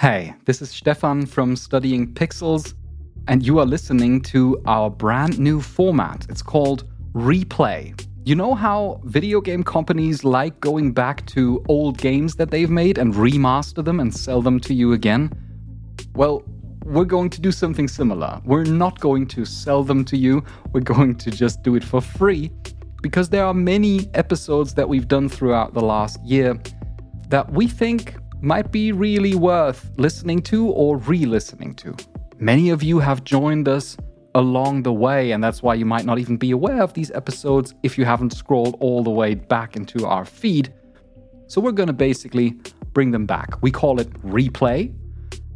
Hey, this is Stefan from Studying Pixels, and you are listening to our brand new format. It's called Replay. You know how video game companies like going back to old games that they've made and remaster them and sell them to you again? Well, we're going to do something similar. We're not going to sell them to you, we're going to just do it for free because there are many episodes that we've done throughout the last year that we think might be really worth listening to or re listening to. Many of you have joined us along the way, and that's why you might not even be aware of these episodes if you haven't scrolled all the way back into our feed. So, we're going to basically bring them back. We call it replay,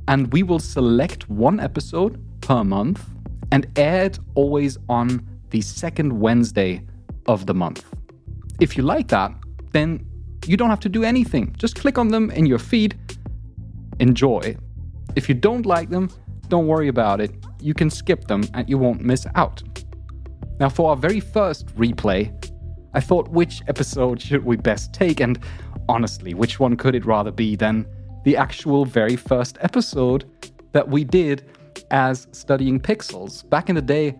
and we will select one episode per month and air it always on the second Wednesday of the month. If you like that, then you don't have to do anything. Just click on them in your feed, enjoy. If you don't like them, don't worry about it. You can skip them and you won't miss out. Now, for our very first replay, I thought which episode should we best take, and honestly, which one could it rather be than the actual very first episode that we did as studying pixels? Back in the day,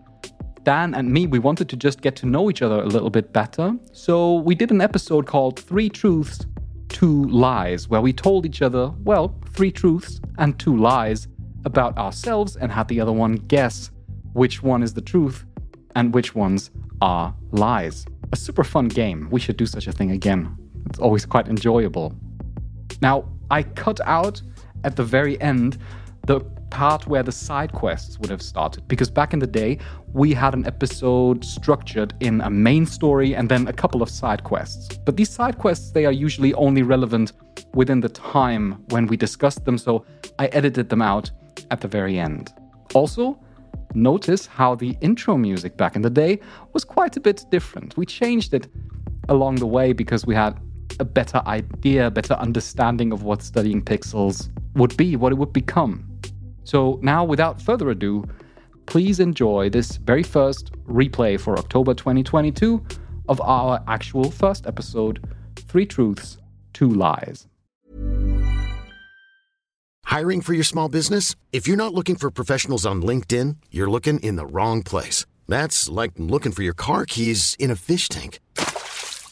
Dan and me, we wanted to just get to know each other a little bit better. So we did an episode called Three Truths, Two Lies, where we told each other, well, three truths and two lies about ourselves and had the other one guess which one is the truth and which ones are lies. A super fun game. We should do such a thing again. It's always quite enjoyable. Now, I cut out at the very end the part where the side quests would have started. Because back in the day, we had an episode structured in a main story and then a couple of side quests. But these side quests, they are usually only relevant within the time when we discussed them, so I edited them out at the very end. Also, notice how the intro music back in the day was quite a bit different. We changed it along the way because we had a better idea, better understanding of what studying pixels would be, what it would become. So now, without further ado, please enjoy this very first replay for October 2022 of our actual first episode Three Truths, Two Lies. Hiring for your small business? If you're not looking for professionals on LinkedIn, you're looking in the wrong place. That's like looking for your car keys in a fish tank.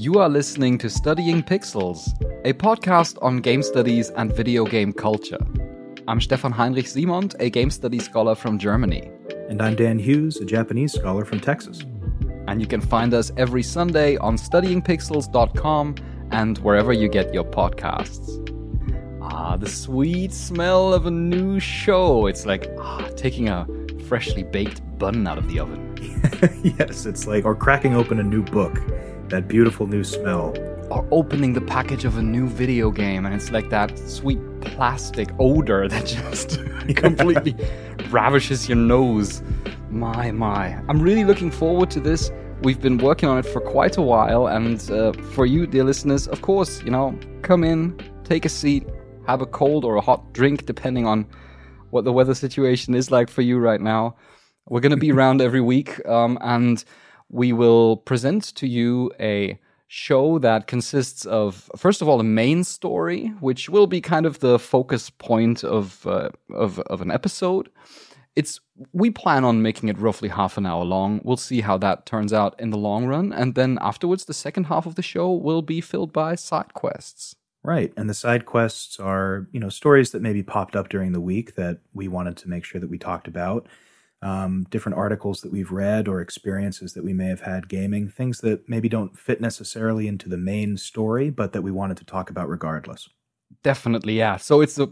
You are listening to Studying Pixels, a podcast on game studies and video game culture. I'm Stefan Heinrich Simond, a game studies scholar from Germany. And I'm Dan Hughes, a Japanese scholar from Texas. And you can find us every Sunday on studyingpixels.com and wherever you get your podcasts. Ah, the sweet smell of a new show. It's like ah, taking a freshly baked bun out of the oven. yes, it's like, or cracking open a new book. That beautiful new smell. Or opening the package of a new video game and it's like that sweet plastic odor that just completely ravishes your nose. My, my. I'm really looking forward to this. We've been working on it for quite a while, and uh, for you, dear listeners, of course, you know, come in, take a seat, have a cold or a hot drink, depending on what the weather situation is like for you right now. We're going to be around every week, um, and we will present to you a show that consists of, first of all, a main story, which will be kind of the focus point of uh, of, of an episode. It's we plan on making it roughly half an hour long. We'll see how that turns out in the long run, and then afterwards, the second half of the show will be filled by side quests. Right. And the side quests are, you know, stories that maybe popped up during the week that we wanted to make sure that we talked about. Um, different articles that we've read or experiences that we may have had gaming, things that maybe don't fit necessarily into the main story, but that we wanted to talk about regardless. Definitely, yeah. So it's a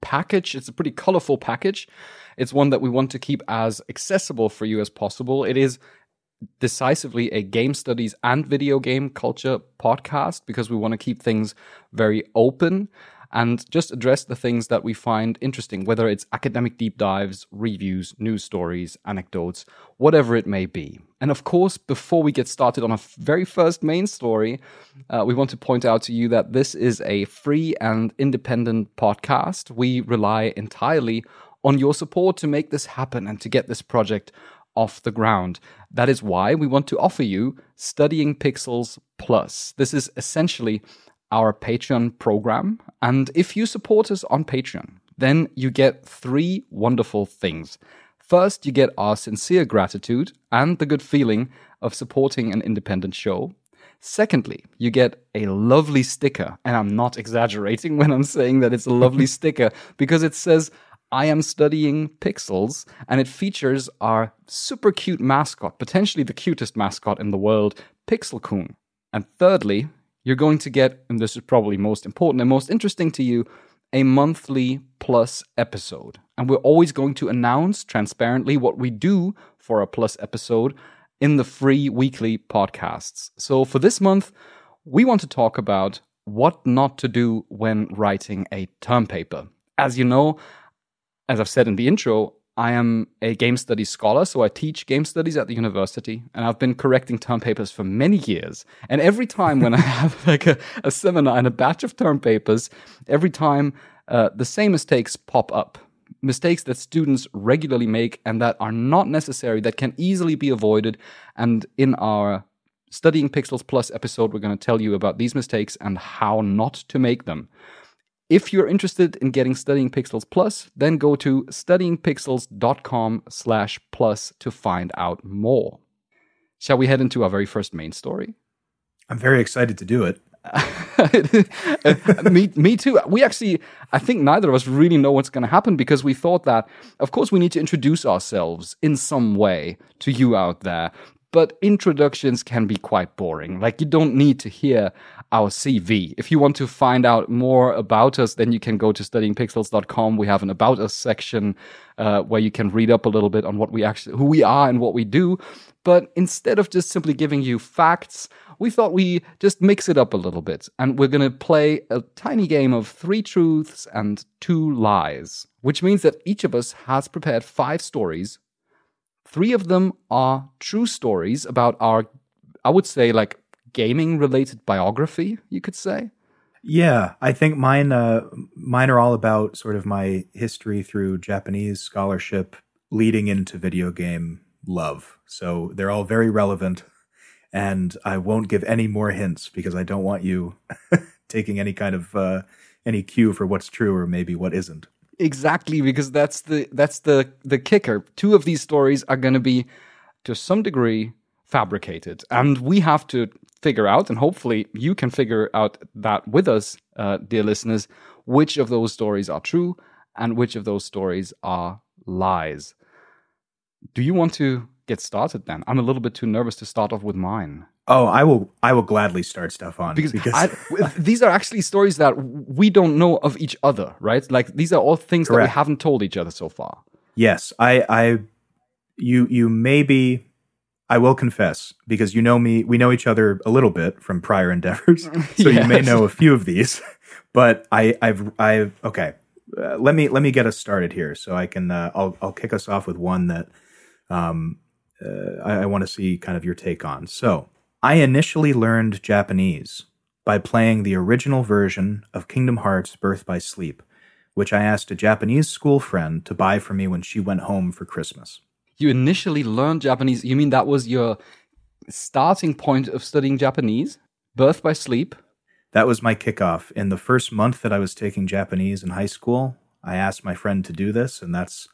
package, it's a pretty colorful package. It's one that we want to keep as accessible for you as possible. It is decisively a game studies and video game culture podcast because we want to keep things very open and just address the things that we find interesting, whether it's academic deep dives, reviews, news stories, anecdotes, whatever it may be. And of course, before we get started on our very first main story, uh, we want to point out to you that this is a free and independent podcast. We rely entirely on your support to make this happen and to get this project off the ground. That is why we want to offer you Studying Pixels Plus. This is essentially our Patreon program. And if you support us on Patreon, then you get three wonderful things. First, you get our sincere gratitude and the good feeling of supporting an independent show. Secondly, you get a lovely sticker, and I'm not exaggerating when I'm saying that it's a lovely sticker because it says, I am studying pixels, and it features our super cute mascot, potentially the cutest mascot in the world, Pixelkun. And thirdly, you're going to get, and this is probably most important and most interesting to you, a monthly plus episode. And we're always going to announce transparently what we do for a plus episode in the free weekly podcasts. So for this month, we want to talk about what not to do when writing a term paper. As you know, as I've said in the intro, I am a game studies scholar, so I teach game studies at the university, and I've been correcting term papers for many years. And every time when I have like a, a, seminar and a batch of term papers, every time uh, the same mistakes pop up. Mistakes that students regularly make and that are not necessary, that can easily be avoided. And in our Studying Pixels Plus episode, we're going to tell you about these mistakes and how not to make them. If you're interested in getting Studying Pixels Plus, then go to studyingpixels.com slash plus to find out more. Shall we head into our very first main story? I'm very excited to do it. me, me too. We actually, I think neither of us really know what's going to happen because we thought that, of course, we need to introduce ourselves in some way to you out there. But introductions can be quite boring. Like, you don't need to hear our CV. If you want to find out more about us, then you can go to studyingpixels.com. We have an about us section uh, where you can read up a little bit on what we actually, who we are and what we do. But instead of just simply giving you facts, we thought we just mix it up a little bit. And we're going to play a tiny game of three truths and two lies, which means that each of us has prepared five stories. Three of them are true stories about our, I would say, like gaming related biography, you could say. Yeah, I think mine uh, mine are all about sort of my history through Japanese scholarship leading into video game love. So they're all very relevant and I won't give any more hints because I don't want you taking any kind of uh, any cue for what's true or maybe what isn't. Exactly, because that's the that's the the kicker. Two of these stories are going to be to some degree fabricated, and we have to figure out, and hopefully you can figure out that with us, uh, dear listeners, which of those stories are true and which of those stories are lies. Do you want to get started then? I'm a little bit too nervous to start off with mine. Oh, I will. I will gladly start Stefan because, because... I, these are actually stories that we don't know of each other, right? Like these are all things Correct. that we haven't told each other so far. Yes, I, I, you, you may be I will confess, because you know me, we know each other a little bit from prior endeavors, so yes. you may know a few of these. But I, I've, I've, okay. Uh, let me let me get us started here, so I can. Uh, I'll I'll kick us off with one that um, uh, I, I want to see kind of your take on. So I initially learned Japanese by playing the original version of Kingdom Hearts: Birth by Sleep, which I asked a Japanese school friend to buy for me when she went home for Christmas you initially learned Japanese. You mean that was your starting point of studying Japanese? Birth by sleep? That was my kickoff. In the first month that I was taking Japanese in high school, I asked my friend to do this, and that's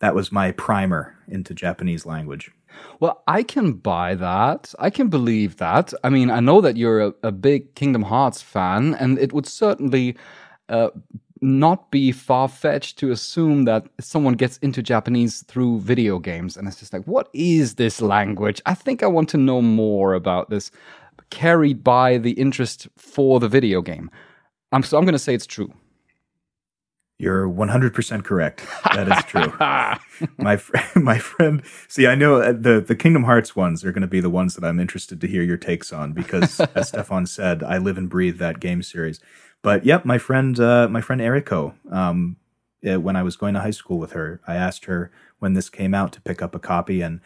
that was my primer into Japanese language. Well, I can buy that. I can believe that. I mean, I know that you're a, a big Kingdom Hearts fan, and it would certainly uh, not be far fetched to assume that someone gets into Japanese through video games. And it's just like, what is this language? I think I want to know more about this, carried by the interest for the video game. Um, so I'm going to say it's true. You're 100% correct. That is true. my fr- my friend, see, I know uh, the the Kingdom Hearts ones are going to be the ones that I'm interested to hear your takes on because, as Stefan said, I live and breathe that game series. But yep, my friend, uh, my friend Eriko, um, uh, when I was going to high school with her, I asked her when this came out to pick up a copy, and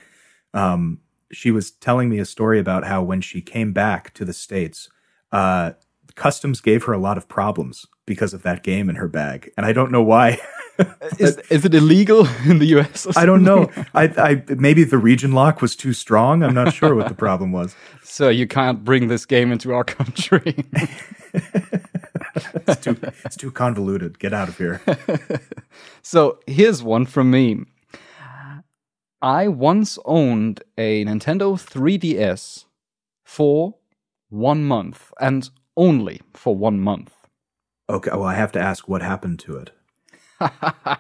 um, she was telling me a story about how when she came back to the states, uh, customs gave her a lot of problems because of that game in her bag, and I don't know why. is, is it illegal in the US? I don't know. I, I maybe the region lock was too strong. I'm not sure what the problem was. So you can't bring this game into our country. it's, too, it's too convoluted. Get out of here. so here's one from me. I once owned a Nintendo 3DS for one month, and only for one month. Okay, well, I have to ask what happened to it. uh,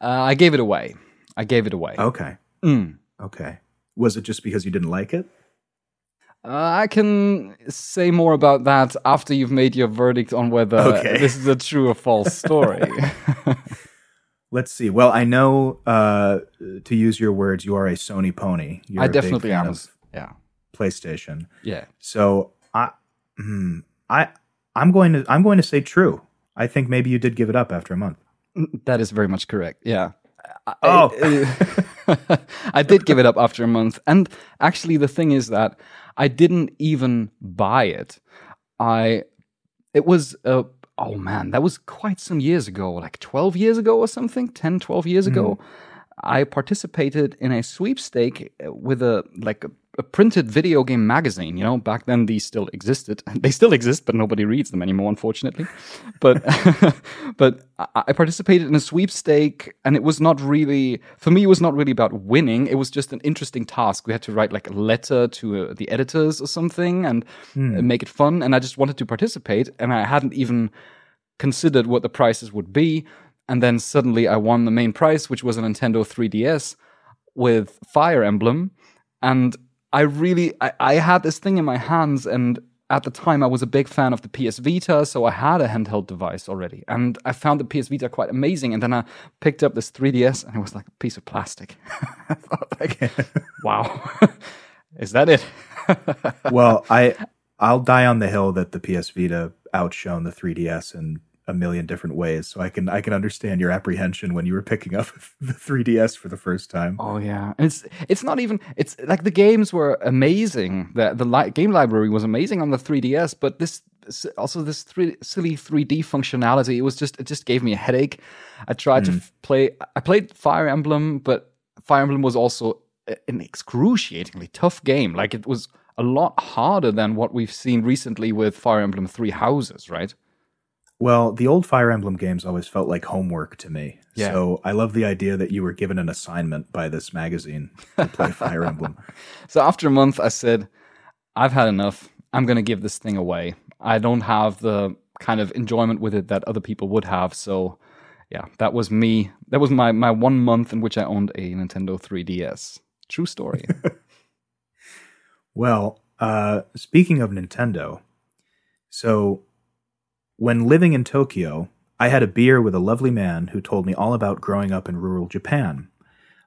I gave it away. I gave it away. Okay. Mm. Okay. Was it just because you didn't like it? Uh, I can say more about that after you've made your verdict on whether okay. this is a true or false story. Let's see. Well, I know, uh, to use your words, you are a Sony pony. You're I definitely am. Yeah. PlayStation. Yeah. So I, mm, I, I'm going to, I'm going to say true. I think maybe you did give it up after a month. Mm, that is very much correct. Yeah. Oh. I, I did give it up after a month. And actually, the thing is that I didn't even buy it. I, it was, uh, oh man, that was quite some years ago, like 12 years ago or something, 10, 12 years mm. ago. I participated in a sweepstake with a, like a a printed video game magazine. You know, back then these still existed. They still exist, but nobody reads them anymore, unfortunately. But but I participated in a sweepstake, and it was not really for me. It was not really about winning. It was just an interesting task. We had to write like a letter to uh, the editors or something and mm. make it fun. And I just wanted to participate, and I hadn't even considered what the prices would be. And then suddenly I won the main prize, which was a Nintendo 3DS with Fire Emblem. And I really I, I had this thing in my hands and at the time I was a big fan of the PS Vita, so I had a handheld device already. And I found the PS Vita quite amazing. And then I picked up this 3DS and it was like a piece of plastic. I thought like, wow. Is that it? well, I I'll die on the hill that the PS Vita outshone the 3DS and a million different ways. So I can I can understand your apprehension when you were picking up the 3DS for the first time. Oh yeah, it's it's not even it's like the games were amazing. The the li- game library was amazing on the 3DS, but this also this three, silly 3D functionality. It was just it just gave me a headache. I tried mm. to hmm. f- play. I played Fire Emblem, but Fire Emblem was also an excruciatingly tough game. Like it was a lot harder than what we've seen recently with Fire Emblem Three Houses, right? Well, the old Fire Emblem games always felt like homework to me. Yeah. So I love the idea that you were given an assignment by this magazine to play Fire Emblem. So after a month, I said, I've had enough. I'm going to give this thing away. I don't have the kind of enjoyment with it that other people would have. So yeah, that was me. That was my, my one month in which I owned a Nintendo 3DS. True story. well, uh, speaking of Nintendo, so when living in Tokyo, I had a beer with a lovely man who told me all about growing up in rural Japan.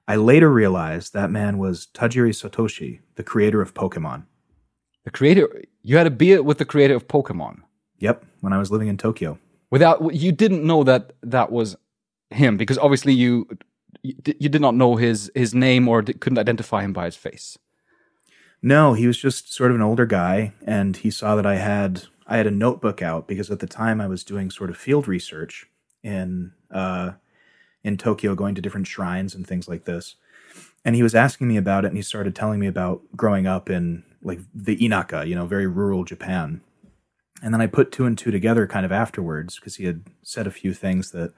I later realized that man was Tajiri Satoshi, the creator of Pokemon. The creator, you had a beer with the creator of Pokemon. Yep, when I was living in Tokyo. Without you didn't know that that was him because obviously you you did not know his his name or couldn't identify him by his face. No, he was just sort of an older guy, and he saw that I had I had a notebook out because at the time I was doing sort of field research in uh, in Tokyo, going to different shrines and things like this. And he was asking me about it, and he started telling me about growing up in like the Inaka, you know, very rural Japan. And then I put two and two together kind of afterwards because he had said a few things that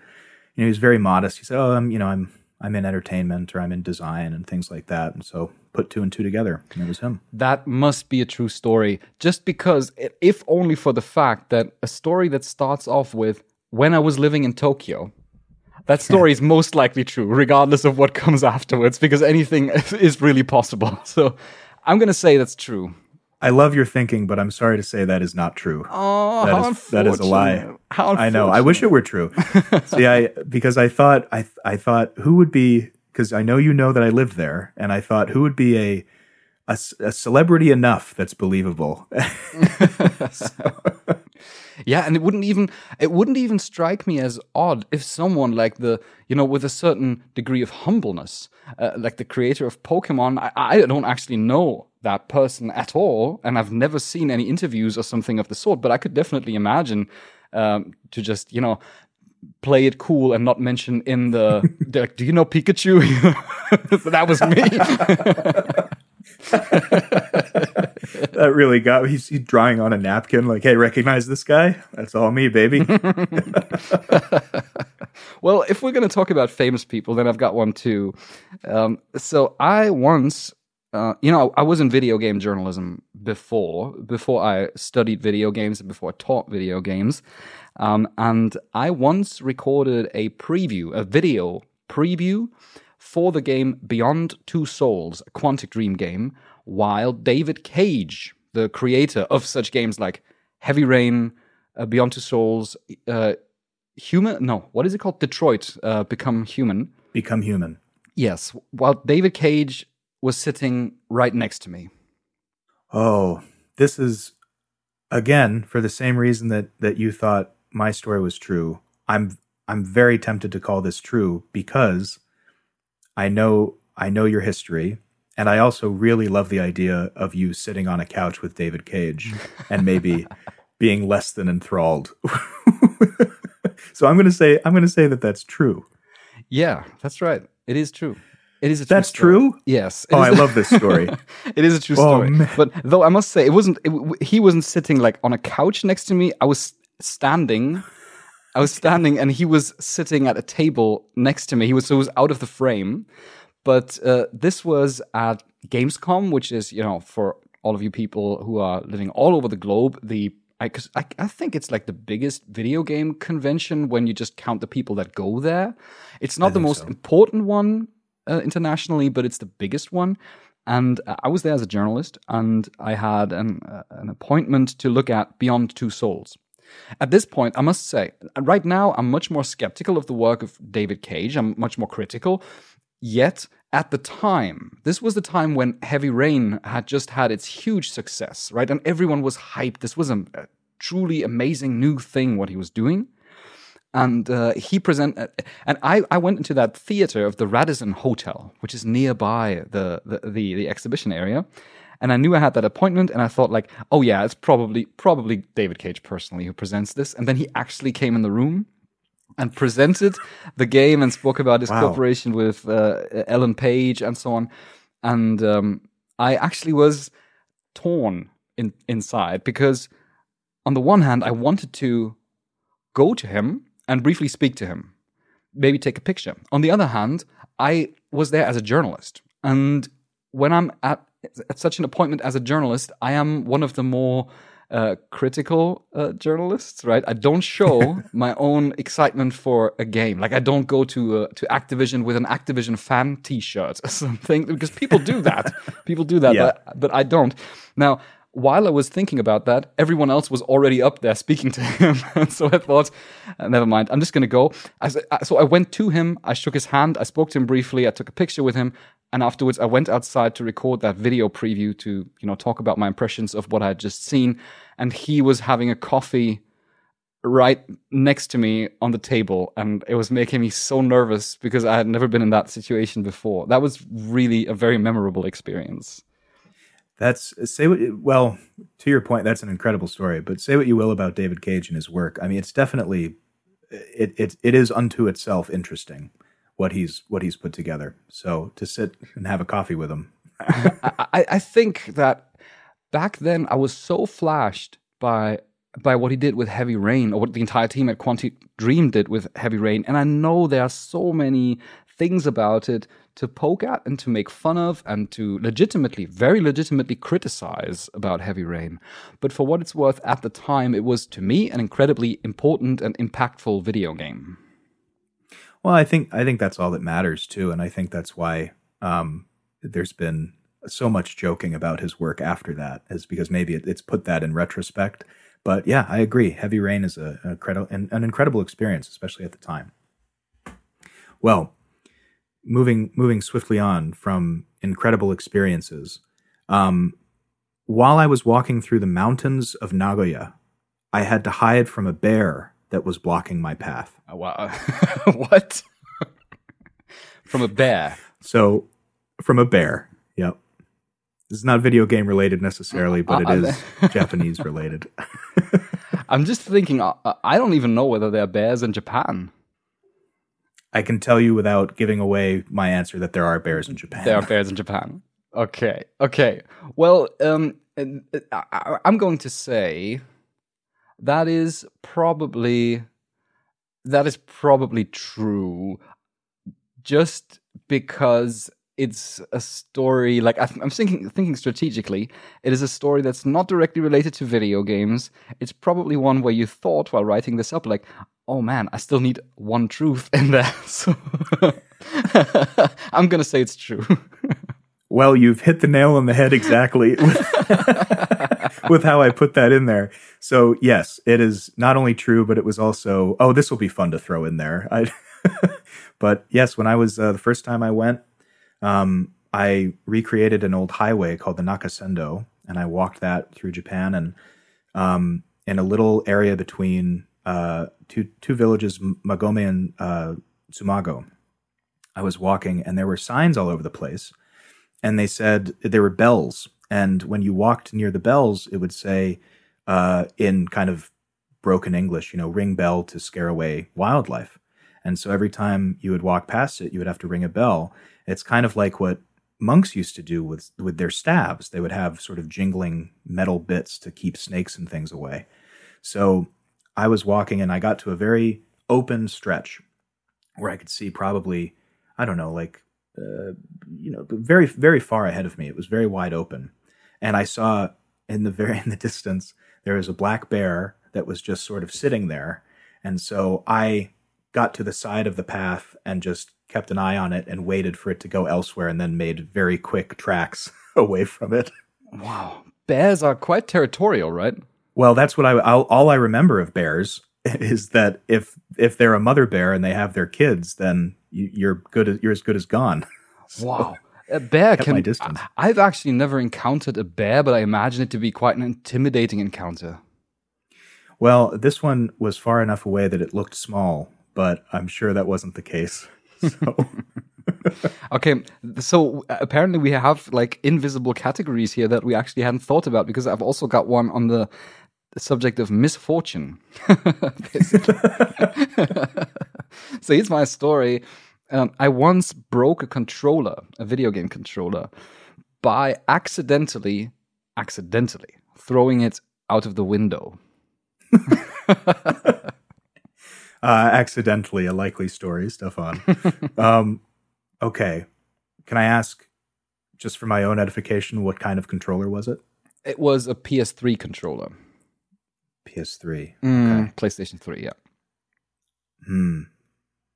you know he was very modest. He said, "Oh, I'm you know I'm I'm in entertainment or I'm in design and things like that. And so put two and two together, and it was him. That must be a true story. Just because, if only for the fact that a story that starts off with when I was living in Tokyo. That story is most likely true, regardless of what comes afterwards, because anything is really possible. So I'm going to say that's true. I love your thinking, but I'm sorry to say that is not true. Oh, that how is, that is a lie. I know. I wish it were true. See, I because I thought I I thought who would be because I know you know that I lived there, and I thought who would be a a, a celebrity enough that's believable. so. Yeah, and it wouldn't even it wouldn't even strike me as odd if someone like the you know with a certain degree of humbleness, uh, like the creator of Pokemon, I, I don't actually know that person at all, and I've never seen any interviews or something of the sort. But I could definitely imagine um, to just you know play it cool and not mention in the like, do you know Pikachu? that was me. that really got me. He's, he's, drawing on a napkin, like, hey, recognize this guy? That's all me, baby. well, if we're going to talk about famous people, then I've got one too. Um, so I once, uh, you know, I was in video game journalism before, before I studied video games and before I taught video games. Um, and I once recorded a preview, a video preview for the game Beyond Two Souls, a Quantic Dream game, while David Cage, the creator of such games like Heavy Rain, uh, Beyond Two Souls, uh, Human, no, what is it called? Detroit, uh, Become Human. Become Human. Yes, while David Cage was sitting right next to me. Oh, this is again for the same reason that that you thought my story was true. I'm I'm very tempted to call this true because I know I know your history, and I also really love the idea of you sitting on a couch with David Cage and maybe being less than enthralled. so I'm going to say I'm going to say that that's true. Yeah, that's right. It is true. It is a true That's story. true. Yes. Oh, I love this story. it is a true oh, story. Oh, but though I must say, it wasn't. It, he wasn't sitting like on a couch next to me. I was standing I was standing and he was sitting at a table next to me. He was so he was out of the frame. But uh, this was at Gamescom, which is you know for all of you people who are living all over the globe, the I, I, I think it's like the biggest video game convention when you just count the people that go there. It's not the most so. important one uh, internationally, but it's the biggest one. And uh, I was there as a journalist, and I had an, uh, an appointment to look at Beyond Two Souls. At this point, I must say, right now, I'm much more skeptical of the work of David Cage. I'm much more critical. Yet, at the time, this was the time when Heavy Rain had just had its huge success, right? And everyone was hyped. This was a, a truly amazing new thing, what he was doing. And uh, he present, uh, and I, I went into that theater of the Radisson Hotel, which is nearby the, the, the, the exhibition area. And I knew I had that appointment, and I thought like, oh yeah, it's probably probably David Cage personally who presents this, and then he actually came in the room and presented the game and spoke about his wow. cooperation with uh, Ellen Page and so on, and um, I actually was torn in, inside because on the one hand I wanted to go to him and briefly speak to him, maybe take a picture. On the other hand, I was there as a journalist, and when I'm at at such an appointment as a journalist, I am one of the more uh, critical uh, journalists, right? I don't show my own excitement for a game. Like I don't go to uh, to Activision with an Activision fan T-shirt or something because people do that. people do that, yeah. but, but I don't. Now, while I was thinking about that, everyone else was already up there speaking to him. and so I thought, uh, never mind, I'm just going to go. So I went to him, I shook his hand, I spoke to him briefly, I took a picture with him, and afterwards I went outside to record that video preview to you know talk about my impressions of what I had just seen. And he was having a coffee right next to me on the table, and it was making me so nervous because I had never been in that situation before. That was really a very memorable experience. That's say what well to your point. That's an incredible story. But say what you will about David Cage and his work. I mean, it's definitely it it it is unto itself interesting what he's what he's put together. So to sit and have a coffee with him, I, I think that back then I was so flashed by by what he did with Heavy Rain, or what the entire team at Quantic Dream did with Heavy Rain. And I know there are so many things about it to poke at and to make fun of and to legitimately, very legitimately criticize about Heavy Rain. But for what it's worth, at the time, it was to me an incredibly important and impactful video game. Well, I think I think that's all that matters too, and I think that's why um, there's been so much joking about his work after that, is because maybe it, it's put that in retrospect. But yeah, I agree. Heavy Rain is a, a credi- an, an incredible experience, especially at the time. Well, moving moving swiftly on from incredible experiences. Um, while I was walking through the mountains of Nagoya, I had to hide from a bear that was blocking my path. Oh, wow. what? from a bear. So, from a bear. Yep. This is not video game related necessarily, but it is Japanese related. I'm just thinking, uh, uh, I don't even know whether there are bears in Japan. I can tell you without giving away my answer that there are bears in Japan. There are bears in Japan. Okay. Okay. Well, um, I, I'm going to say that is probably that is probably true just because it's a story like I'm thinking thinking strategically. It is a story that's not directly related to video games. It's probably one where you thought while writing this up, like, oh man, I still need one truth in there. So I'm gonna say it's true. well, you've hit the nail on the head exactly with how I put that in there. So yes, it is not only true, but it was also. Oh, this will be fun to throw in there. I, but yes, when I was uh, the first time I went, um, I recreated an old highway called the Nakasendo, and I walked that through Japan and um, in a little area between uh, two two villages, Magome and uh, Tsumago. I was walking, and there were signs all over the place, and they said there were bells, and when you walked near the bells, it would say uh, in kind of broken English, you know, ring bell to scare away wildlife. And so every time you would walk past it, you would have to ring a bell. It's kind of like what monks used to do with with their staves. They would have sort of jingling metal bits to keep snakes and things away. So I was walking and I got to a very open stretch where I could see probably I don't know like uh, you know very very far ahead of me. It was very wide open, and I saw in the very in the distance there was a black bear that was just sort of sitting there, and so I got to the side of the path and just kept an eye on it and waited for it to go elsewhere and then made very quick tracks away from it. Wow. Bears are quite territorial, right? Well, that's what I I'll, all I remember of bears is that if if they're a mother bear and they have their kids, then you, are good. You're as good as gone. So, wow. A bear can. I, I've actually never encountered a bear, but I imagine it to be quite an intimidating encounter. Well, this one was far enough away that it looked small, but I'm sure that wasn't the case. So. okay, so uh, apparently we have like invisible categories here that we actually hadn't thought about because I've also got one on the subject of misfortune. so here's my story. Um, I once broke a controller, a video game controller, by accidentally, accidentally throwing it out of the window. uh, accidentally, a likely story, Stefan. um, okay, can I ask, just for my own edification, what kind of controller was it? It was a PS3 controller. PS3. Mm, okay. PlayStation 3, yeah. Hmm.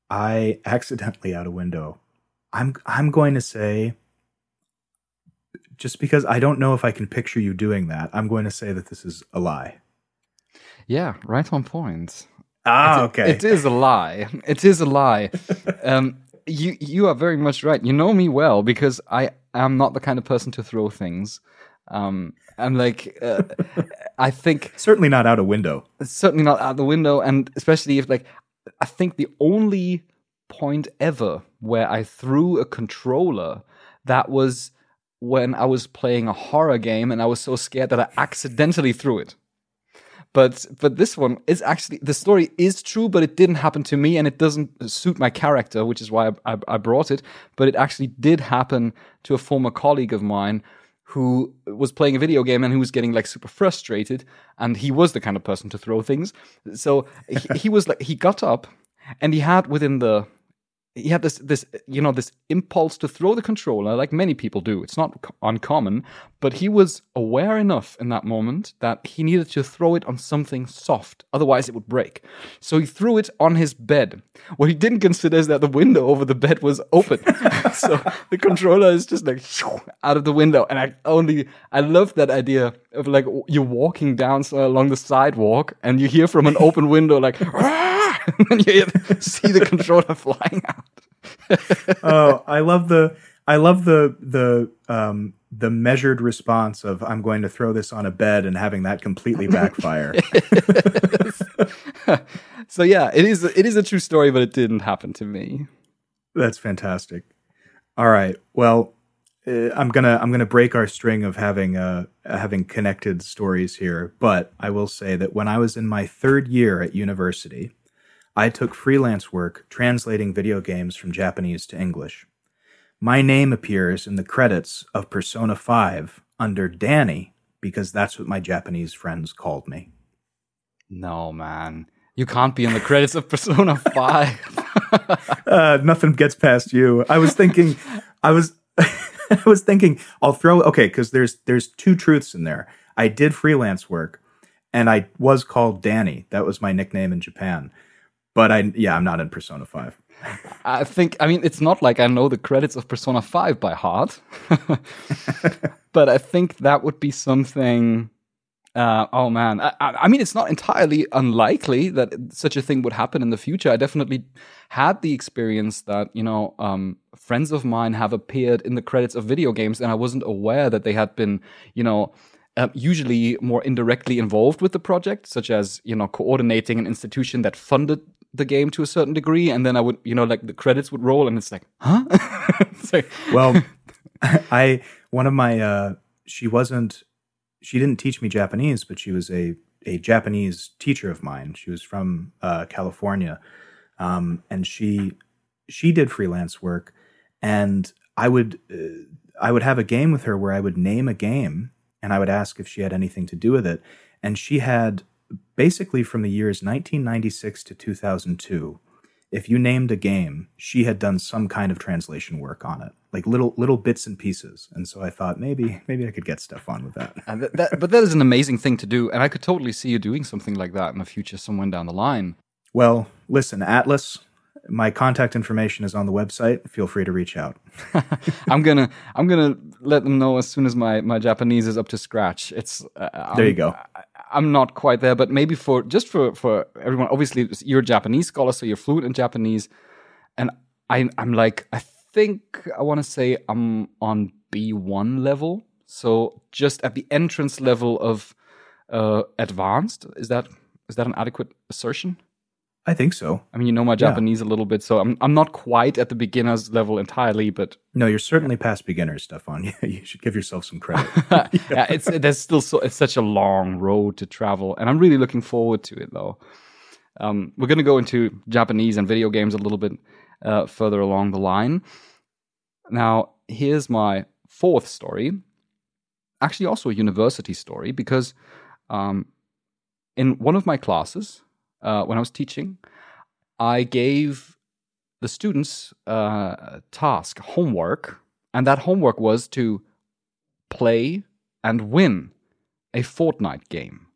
I accidentally out a window. I'm I'm going to say just because I don't know if I can picture you doing that, I'm going to say that this is a lie. Yeah, right on point. Ah, okay. It is a lie. It is a lie. um, you you are very much right. You know me well because I am not the kind of person to throw things. Um, I'm like, uh, I think certainly not out a window. Certainly not out the window, and especially if like, I think the only point ever where I threw a controller that was when I was playing a horror game and I was so scared that I accidentally threw it. But but this one is actually the story is true, but it didn't happen to me, and it doesn't suit my character, which is why I, I, I brought it. But it actually did happen to a former colleague of mine who was playing a video game and who was getting like super frustrated and he was the kind of person to throw things. So he, he was like he got up and he had within the he had this this you know this impulse to throw the controller like many people do. It's not uncommon but he was aware enough in that moment that he needed to throw it on something soft otherwise it would break. So he threw it on his bed. What he didn't consider is that the window over the bed was open. So the controller is just like out of the window. And i only i love that idea of like you're walking down along the sidewalk and you hear from an open window like and you see the controller flying out. oh, I love the I love the the um the measured response of I'm going to throw this on a bed and having that completely backfire. so yeah, it is it is a true story, but it didn't happen to me. That's fantastic. All right. Well, uh, I'm gonna I'm gonna break our string of having uh having connected stories here, but I will say that when I was in my third year at university, I took freelance work translating video games from Japanese to English. My name appears in the credits of Persona 5 under Danny because that's what my Japanese friends called me. No, man. You can't be in the credits of Persona 5. uh, nothing gets past you. I was thinking, I was, I was thinking, I'll throw okay because there's there's two truths in there. I did freelance work, and I was called Danny. That was my nickname in Japan. But I, yeah, I'm not in Persona 5. I think, I mean, it's not like I know the credits of Persona 5 by heart. but I think that would be something. Uh, oh man, I, I, mean, it's not entirely unlikely that such a thing would happen in the future. I definitely had the experience that you know um, friends of mine have appeared in the credits of video games, and I wasn't aware that they had been, you know, uh, usually more indirectly involved with the project, such as you know coordinating an institution that funded the game to a certain degree, and then I would, you know, like the credits would roll, and it's like, huh? it's like, well, I one of my uh, she wasn't she didn't teach me Japanese, but she was a a Japanese teacher of mine. She was from uh, California, um, and she she did freelance work, and I would uh, I would have a game with her where I would name a game, and I would ask if she had anything to do with it, and she had basically from the years 1996 to 2002 if you named a game she had done some kind of translation work on it like little little bits and pieces. And so i thought maybe maybe i could get Stefan with that. that, that but that is an amazing thing to do. And i could totally see you doing something like that in the future somewhere down the line. Well listen Atlus. my contact information is on the website. Feel free to reach out. I'm gonna i'm gonna let them know as soon as my my japanese is up to scratch. It's uh, there you go. I, I'm not quite there, but maybe for just for for everyone. Obviously, you're a Japanese scholar, so you're fluent in Japanese, and I I'm like I think I want to say I'm on B1 level, so just at the entrance level of uh, advanced. Is that is that an adequate assertion? I think so. I mean, you know my Japanese yeah. a little bit, so I'm I'm not quite at the beginner's level entirely, but no, you're certainly past beginner's Stefan. you should give yourself some credit. yeah, it's there's still so it's such a long road to travel, and I'm really looking forward to it though. Um, we're going to go into Japanese and video games a little bit uh, further along the line. Now, here's my fourth story. Actually, also a university story because um, in one of my classes, uh, when I was teaching, I gave the students uh, a task, homework, and that homework was to play and win a Fortnite game.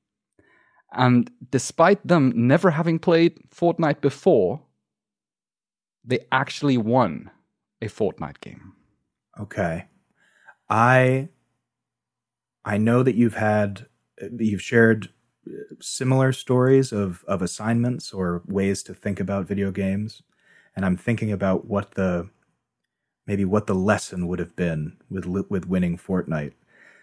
And despite them never having played Fortnite before, they actually won a Fortnite game. Okay. I I know that you've had you've shared similar stories of of assignments or ways to think about video games. And i'm thinking about what the maybe what the lesson would have been with with winning fortnite.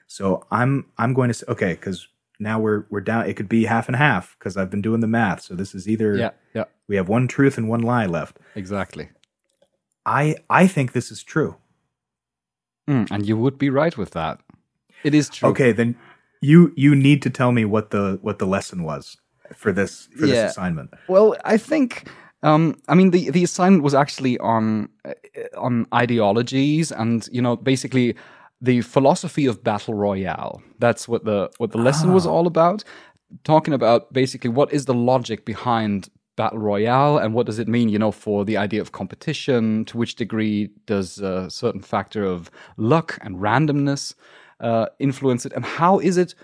So i'm i'm going to say okay because now we're we're down it could be half and half because i've been doing the math. So this is either yeah yeah. we have one truth and one lie left. Exactly. I i think this is true. Mm, and you would be right with that. It is true. Okay then you you need to tell me what the what the lesson was for this for yeah. this assignment. Well, I think um, I mean the the assignment was actually on uh, on ideologies and you know basically the philosophy of battle royale. That's what the what the lesson was ah. all about. Talking about basically what is the logic behind battle royale and what does it mean, you know, for the idea of competition? To which degree does a certain factor of luck and randomness uh, influence it? And how is it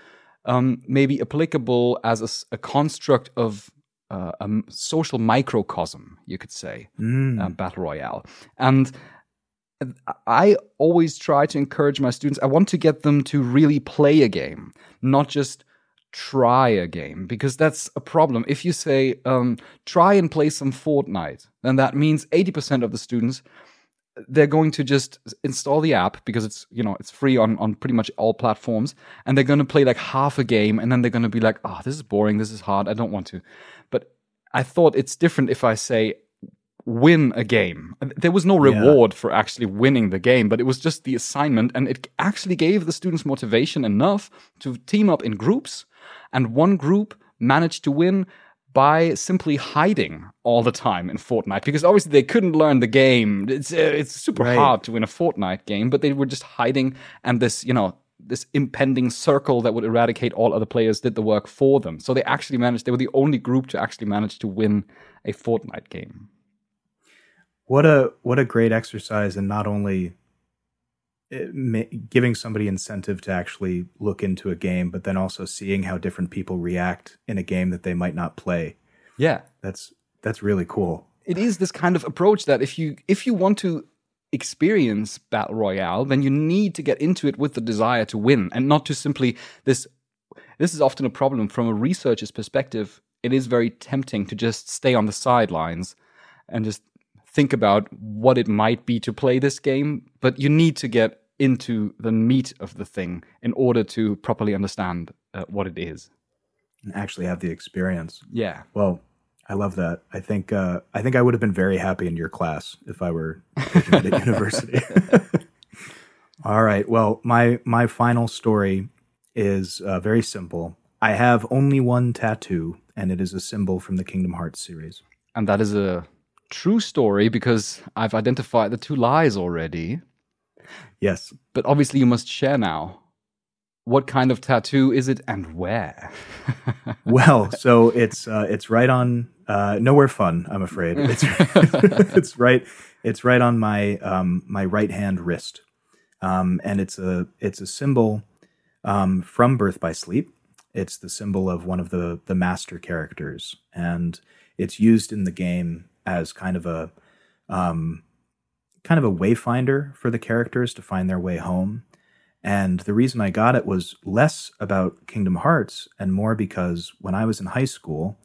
um, maybe applicable as a, a construct of uh, a social microcosm, you could say, mm. uh, battle royale? And I always try to encourage my students. I want to get them to really play a game, not just try a game, because that's a problem. If you say, um, try and play some Fortnite, then that means 80% of the students they're going to just install the app because it's you know it's free on on pretty much all platforms and they're going to play like half a game and then they're going to be like oh this is boring this is hard i don't want to but i thought it's different if i say win a game. There was no reward yeah. for actually winning the game, but it was just the assignment, and it actually gave the students motivation enough to team up in groups. And one group managed to win by simply hiding all the time in Fortnite because obviously they couldn't learn the game. It's uh, it's super right. hard to win a Fortnite game, but they were just hiding, and this you know this impending circle that would eradicate all other players did the work for them. So they actually managed. They were the only group to actually manage to win a Fortnite game what a what a great exercise and not only giving somebody incentive to actually look into a game but then also seeing how different people react in a game that they might not play. Yeah. That's that's really cool. It is this kind of approach that if you if you want to experience battle royale then you need to get into it with the desire to win and not to simply this this is often a problem from a researcher's perspective. It is very tempting to just stay on the sidelines and just think about what it might be to play this game, but you need to get into the meat of the thing in order to properly understand uh, what it is and actually have the experience. Yeah. Well, I love that. I think uh, I think I would have been very happy in your class if I were taking it at university. All right. Well, my my final story is uh, very simple. I have only one tattoo, and it is a symbol from the Kingdom Hearts series. And that is a true story because I've identified the two lies already. Yes. But obviously, you must share now. What kind of tattoo is it and where? well, so it's uh, it's right on uh, nowhere fun. I'm afraid it's it's right it's right on my um, my right hand wrist, um, and it's a it's a symbol um, from Birth by Sleep. It's the symbol of one of the the master characters, and it's used in the game as kind of a um, kind of a wayfinder for the characters to find their way home. And the reason I got it was less about Kingdom Hearts and more because when I was in high school,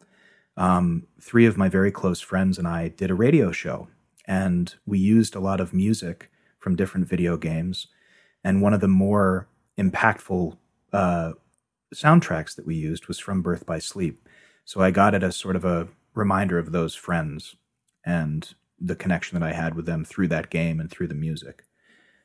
um, three of my very close friends and I did a radio show, and we used a lot of music from different video games. And one of the more impactful uh, soundtracks that we used was from Birth by Sleep. So I got it as sort of a reminder of those friends and the connection that I had with them through that game and through the music.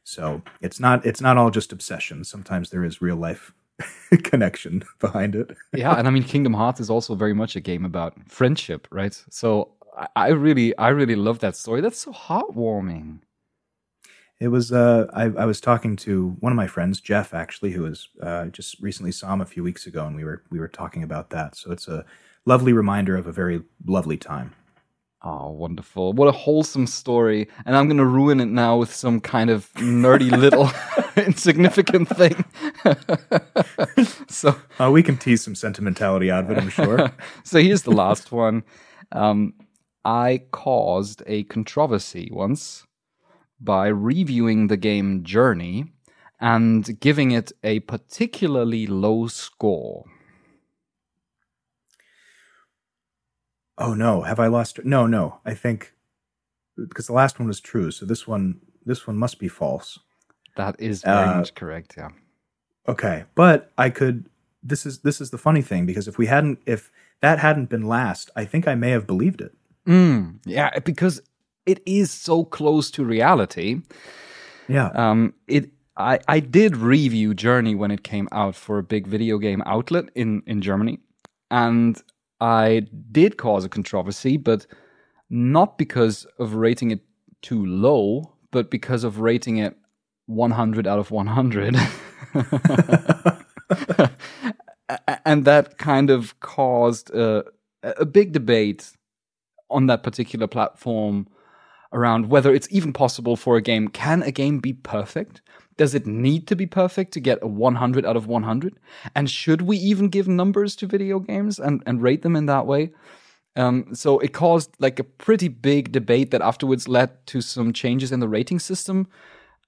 So it's not it's not all just obsession. Sometimes there is real life connection behind it. yeah, and I mean Kingdom Hearts is also very much a game about friendship, right? So I, really I really love that story. That's so heartwarming. It was uh, I, I was talking to one of my friends, Jeff, actually, who was uh, just recently saw him a few weeks ago, and we were we were talking about that. So it's a lovely reminder of a very lovely time. Oh, wonderful. What a wholesome story. And I'm going to ruin it now with some kind of nerdy little insignificant thing. so uh, we can tease some sentimentality out of it, I'm sure. so here's the last one. Um, I caused a controversy once by reviewing the game Journey and giving it a particularly low score. Oh no, have I lost? No, no. I think because the last one was true, so this one this one must be false. That is very uh, much correct. Yeah. Okay, but I could. This is this is the funny thing because if we hadn't if that hadn't been last, I think I may have believed it. Mm, yeah, because it is so close to reality. Yeah. Um. It. I I did review Journey when it came out for a big video game outlet in in Germany, and I did cause a controversy, but not because of rating it too low, but because of rating it 100 out of 100. and that kind of caused a, a big debate on that particular platform around whether it's even possible for a game. Can a game be perfect? Does it need to be perfect to get a 100 out of 100? And should we even give numbers to video games and, and rate them in that way? Um, so it caused like a pretty big debate that afterwards led to some changes in the rating system.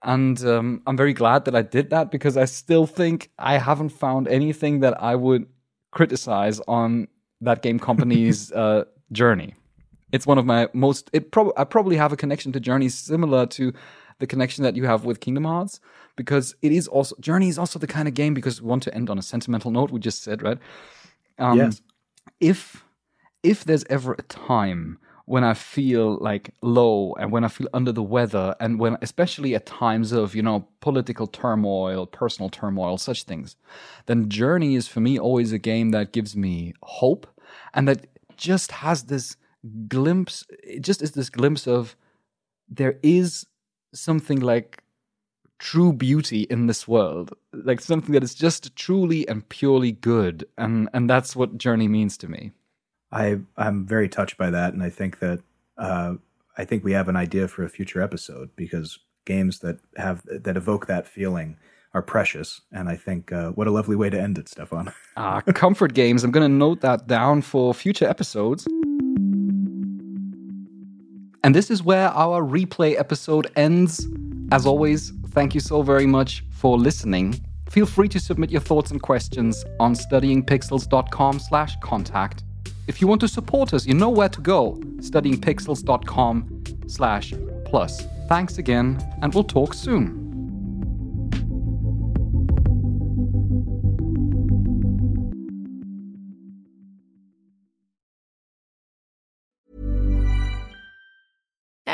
And um, I'm very glad that I did that because I still think I haven't found anything that I would criticize on thatgamecompany's uh, journey. It's one of my most. It prob- I probably have a connection to Journey similar to the connection that you have with Kingdom Hearts because it is also Journey is also the kind of game because we want to end on a sentimental note. We just said right. Um, yes. If if there's ever a time when I feel like low and when I feel under the weather and when especially at times of, you know, political turmoil, personal turmoil, such things, then Journey is for me always a game that gives me hope and that just has this glimpse it just is this glimpse of there is something like true beauty in this world like something that is just truly and purely good and and that's what journey means to me I I'm very touched by that, and I think that uh, I think we have an idea for a future episode because games that have that evoke that feeling are precious, and I think uh, what a lovely way to end it, Stefan. Ah, comfort games. I'm going to note that down for future episodes. And this is where our replay episode ends. As always, thank you so very much for listening. Feel free to submit your thoughts and questions on studyingpixels.com/contact if you want to support us, you know where to go. Studyingpixels.com slash plus. Thanks again, and we'll talk soon.